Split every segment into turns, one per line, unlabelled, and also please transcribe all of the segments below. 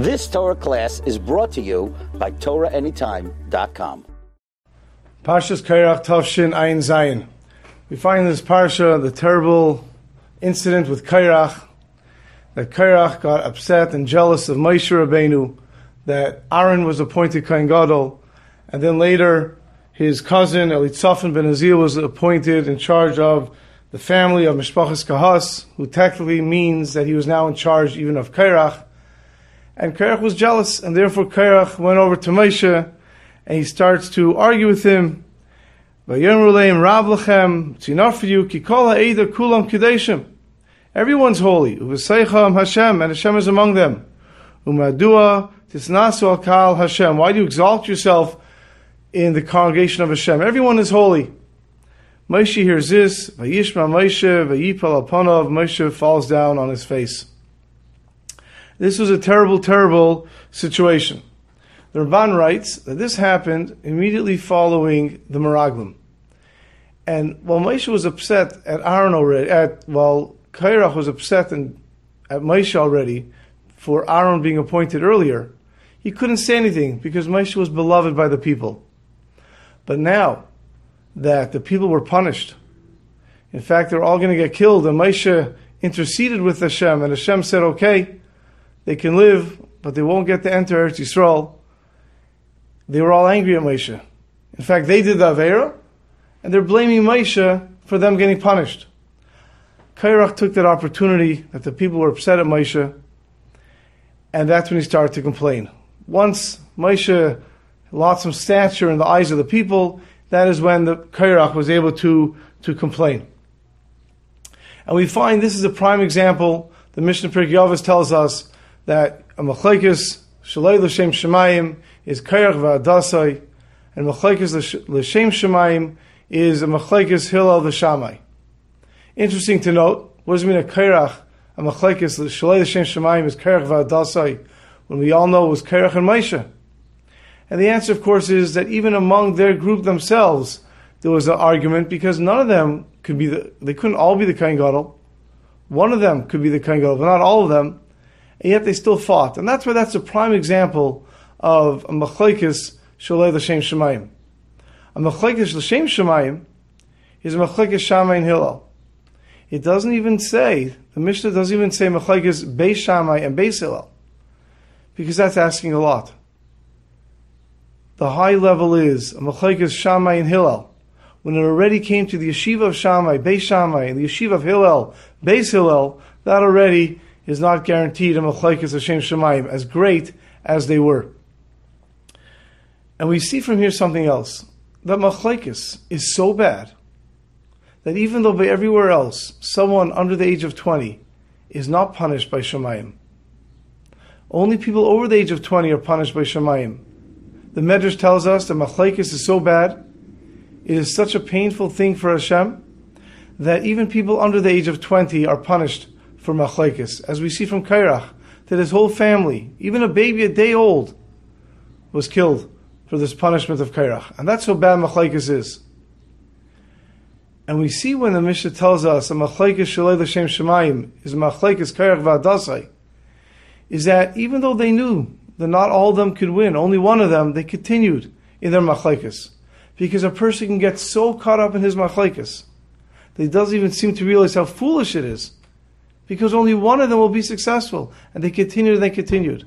This Torah class is brought to you by TorahAnytime.com.
Parshas Kairach Tavshin Ayin Zayin. We find in this parsha the terrible incident with Kairach, that Kairach got upset and jealous of Moshe Rabbeinu, that Aaron was appointed Kohen Gadol, and then later his cousin Elitzaphan ben Azil was appointed in charge of the family of Mishpachas Kahas, who technically means that he was now in charge even of Kairach. And Kairach was jealous, and therefore Kairach went over to Moshe, and he starts to argue with him. It's enough for you. Everyone's holy. Hashem, and Hashem is among them. Umadua Tisnasu Al Hashem. Why do you exalt yourself in the congregation of Hashem? Everyone is holy. Moshe hears this, Moshe falls down on his face. This was a terrible, terrible situation. The Ramban writes that this happened immediately following the Meraglim. And while Moshe was upset at Aaron already, at, while Kairach was upset and, at Moshe already for Aaron being appointed earlier, he couldn't say anything because Moshe was beloved by the people. But now, that the people were punished. In fact, they're all going to get killed. And Moshe interceded with Hashem, and Hashem said, okay, they can live, but they won't get to enter Eretz Yisrael. They were all angry at Moshe. In fact, they did the Avera, and they're blaming Moshe for them getting punished. Kairach took that opportunity that the people were upset at Moshe, and that's when he started to complain. Once Moshe lost some stature in the eyes of the people, that is when the Kairach was able to, to complain. And we find this is a prime example. The Mishnah Avos tells us that a machlekes shalei l'shem shemayim is Kairach v'adasai, and machlekes l'shem shemayim is a machlekes hillel v'shamai. Interesting to note, what does it mean a Kairach, a machlekes shalei l'shem shemayim is Kairach v'adasai, when we all know it was Kairach and Moshe. And the answer, of course, is that even among their group themselves, there was an argument because none of them could be the, they couldn't all be the Kohen Gadol. One of them could be the Kohen Gadol, but not all of them. And yet they still fought. And that's why that's a prime example of a machlekes sholei l'shem shemayim. A machlekes l'shem shemayim is a machlekes shammai and hillel. It doesn't even say, the Mishnah doesn't even say machlekes beis shammai and beis hillel. Because that's asking a lot the high level is Machlekes Shammai and Hillel. When it already came to the yeshiva of Shammai, Beis Shammai, and the yeshiva of Hillel, Beis Hillel, that already is not guaranteed a Machlekes Hashem Shemayim, as great as they were. And we see from here something else. That Machlekes is so bad that even though by everywhere else, someone under the age of 20 is not punished by Shemayim, only people over the age of 20 are punished by Shemayim the Medrash tells us that machlekes is so bad, it is such a painful thing for Hashem, that even people under the age of 20 are punished for machlekes. As we see from Kairach, that his whole family, even a baby a day old, was killed for this punishment of Kairach. And that's how bad machlekes is. And we see when the Mishnah tells us a machlekes shalei l'shem shemayim is machlekes Kairach v'adasai, is that even though they knew that not all of them could win. Only one of them, they continued in their machlekes. Because a person can get so caught up in his machlekes that he doesn't even seem to realize how foolish it is. Because only one of them will be successful. And they continued and they continued.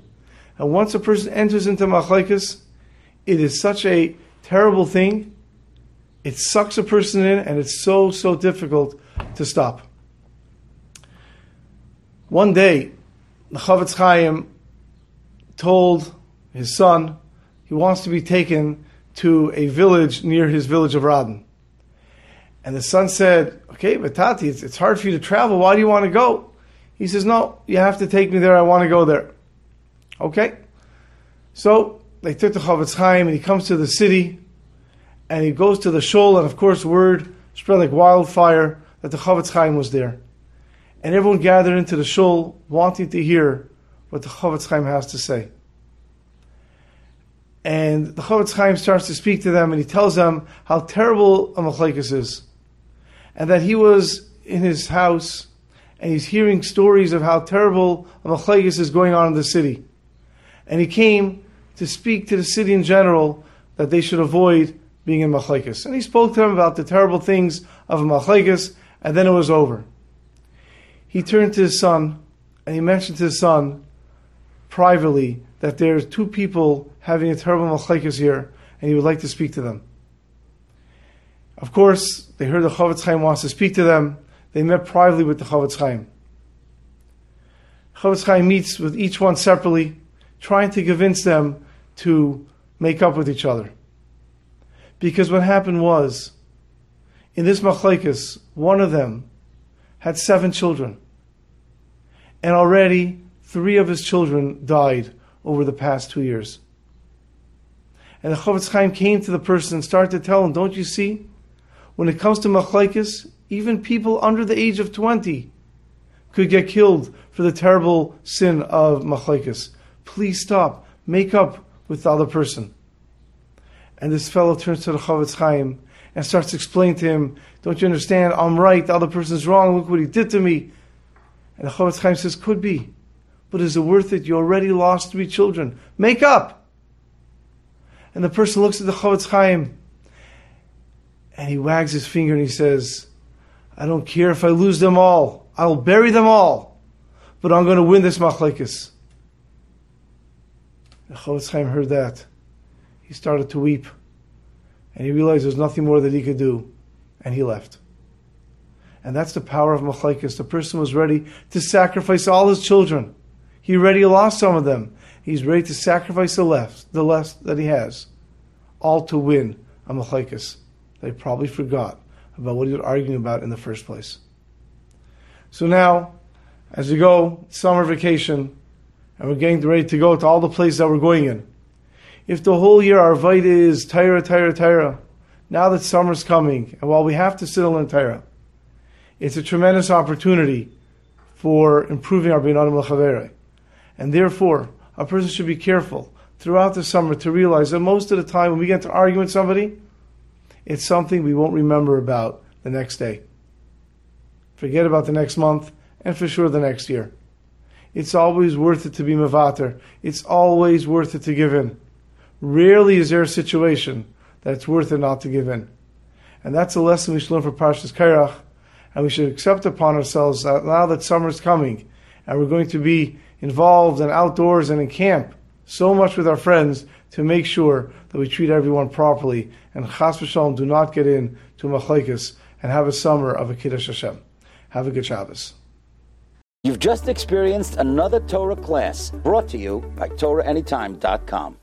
And once a person enters into machlekes, it is such a terrible thing. It sucks a person in, and it's so, so difficult to stop. One day, the Chofetz Chaim told his son he wants to be taken to a village near his village of Radin. And the son said, Okay, but Tati, it's, it's hard for you to travel. Why do you want to go? He says, No, you have to take me there. I want to go there. Okay. So they took the Chofetz Chaim and he comes to the city and he goes to the shul. And of course, word spread like wildfire that the Chofetz Chaim was there. And everyone gathered into the shul wanting to hear what the Chofetz Chaim has to say. And the Chofetz Chaim starts to speak to them, and he tells them how terrible a is, and that he was in his house, and he's hearing stories of how terrible a Machlekes is going on in the city, And he came to speak to the city in general that they should avoid being in machlekes. And he spoke to them about the terrible things of a machlekes, and then it was over. He turned to his son, and he mentioned to his son privately that there's two people having a terrible machlekes here, and he would like to speak to them. Of course, they heard the Chofetz Chaim wants to speak to them. They met privately with the Chofetz Chaim. Chofetz Chaim meets with each one separately, trying to convince them to make up with each other. Because what happened was, in this machlekes, one of them had seven children, and already three of his children died over the past two years. And the Chofetz Chaim came to the person and started to tell him, "Don't you see? When it comes to machlekes, even people under the age of twenty could get killed for the terrible sin of machlekes. Please stop. Make up with the other person." And this fellow turns to the Chofetz Chaim and starts explaining to him, Don't you understand? I'm right, the other person's wrong, look what he did to me. And the Chofetz Chaim says, Could be. But is it worth it? You already lost three children. Make up! And the person looks at the Chofetz Chaim and he wags his finger and he says, I don't care if I lose them all. I'll bury them all. But I'm going to win this machlekes. Chaim heard that he started to weep. And he realized there's nothing more that he could do. And he left. And that's the power of Machlekes. The person was ready to sacrifice all his children. He already lost some of them. He's ready to sacrifice the less, the less that he has, all to win a Machlekes. They probably forgot about what was arguing about in the first place. So now, as we go summer vacation, and we're getting ready to go to all the places that we're going in, if the whole year our Vaida is Torah, Torah, Torah, now that summer's coming, and while we have to still learn Torah, it's a tremendous opportunity for improving our Beinadim L'Chavere. And therefore, a person should be careful throughout the summer to realize that most of the time when we get to argue with somebody, it's something we won't remember about the next day. Forget about the next month, and for sure the next year. It's always worth it to be mavater. It's always worth it to give in. Rarely is there a situation that it's worth it not to give in. And that's a lesson we should learn from Parshas Kairach, and we should accept upon ourselves that now that summer is coming, and we're going to be involved in outdoors and in camp so much with our friends to make sure that we treat everyone properly and chas v'shalom do not get in to machlekes and have a summer of a kiddush Hashem. Have a good Shabbos.
You've just experienced another Torah class brought to you by TorahAnytime.com.